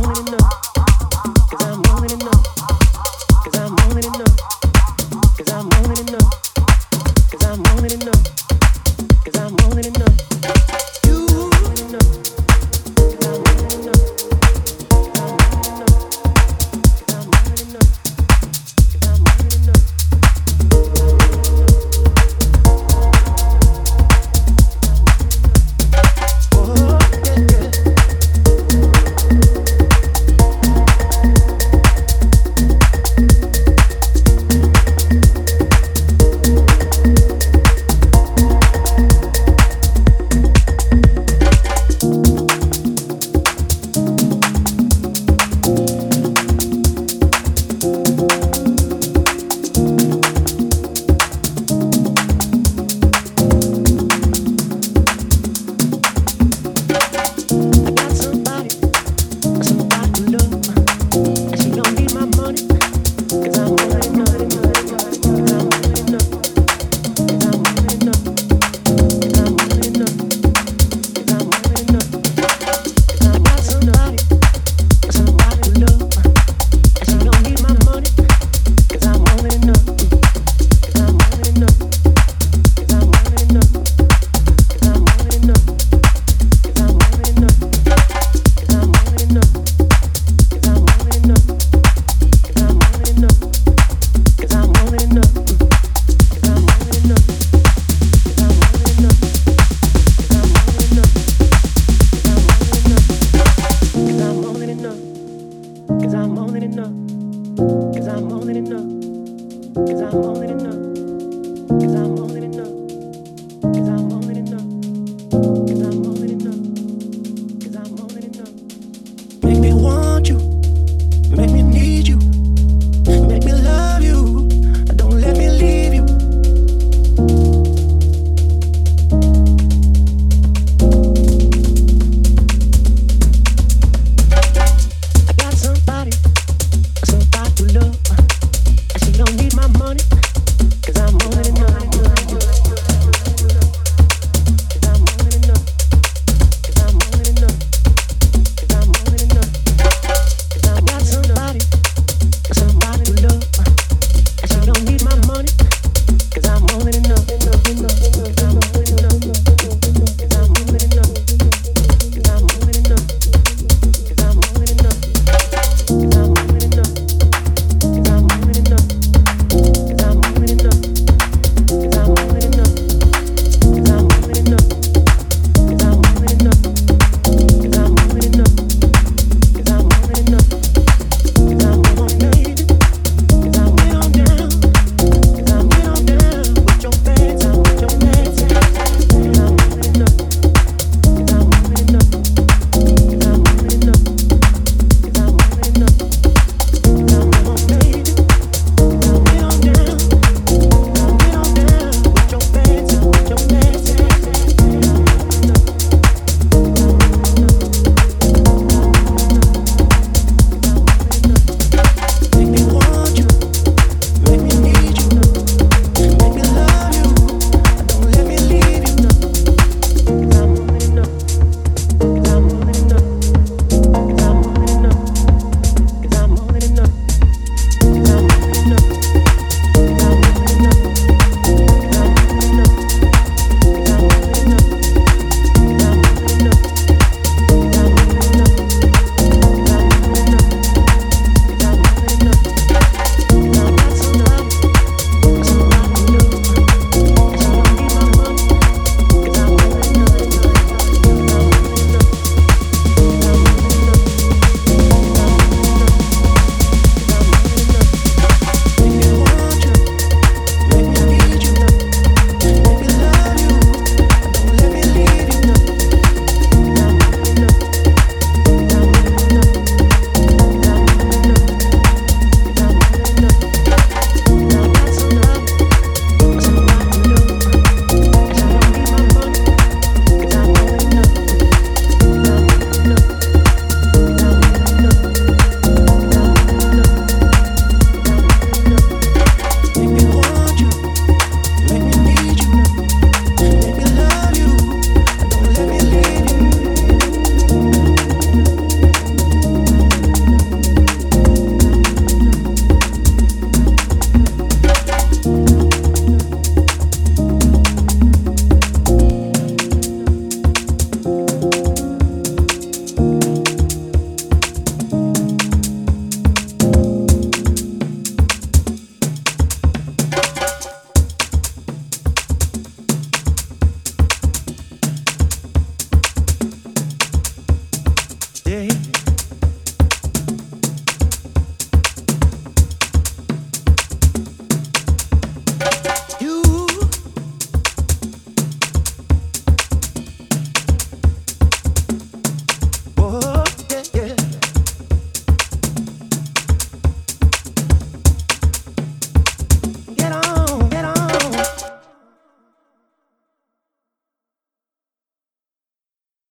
wanna know.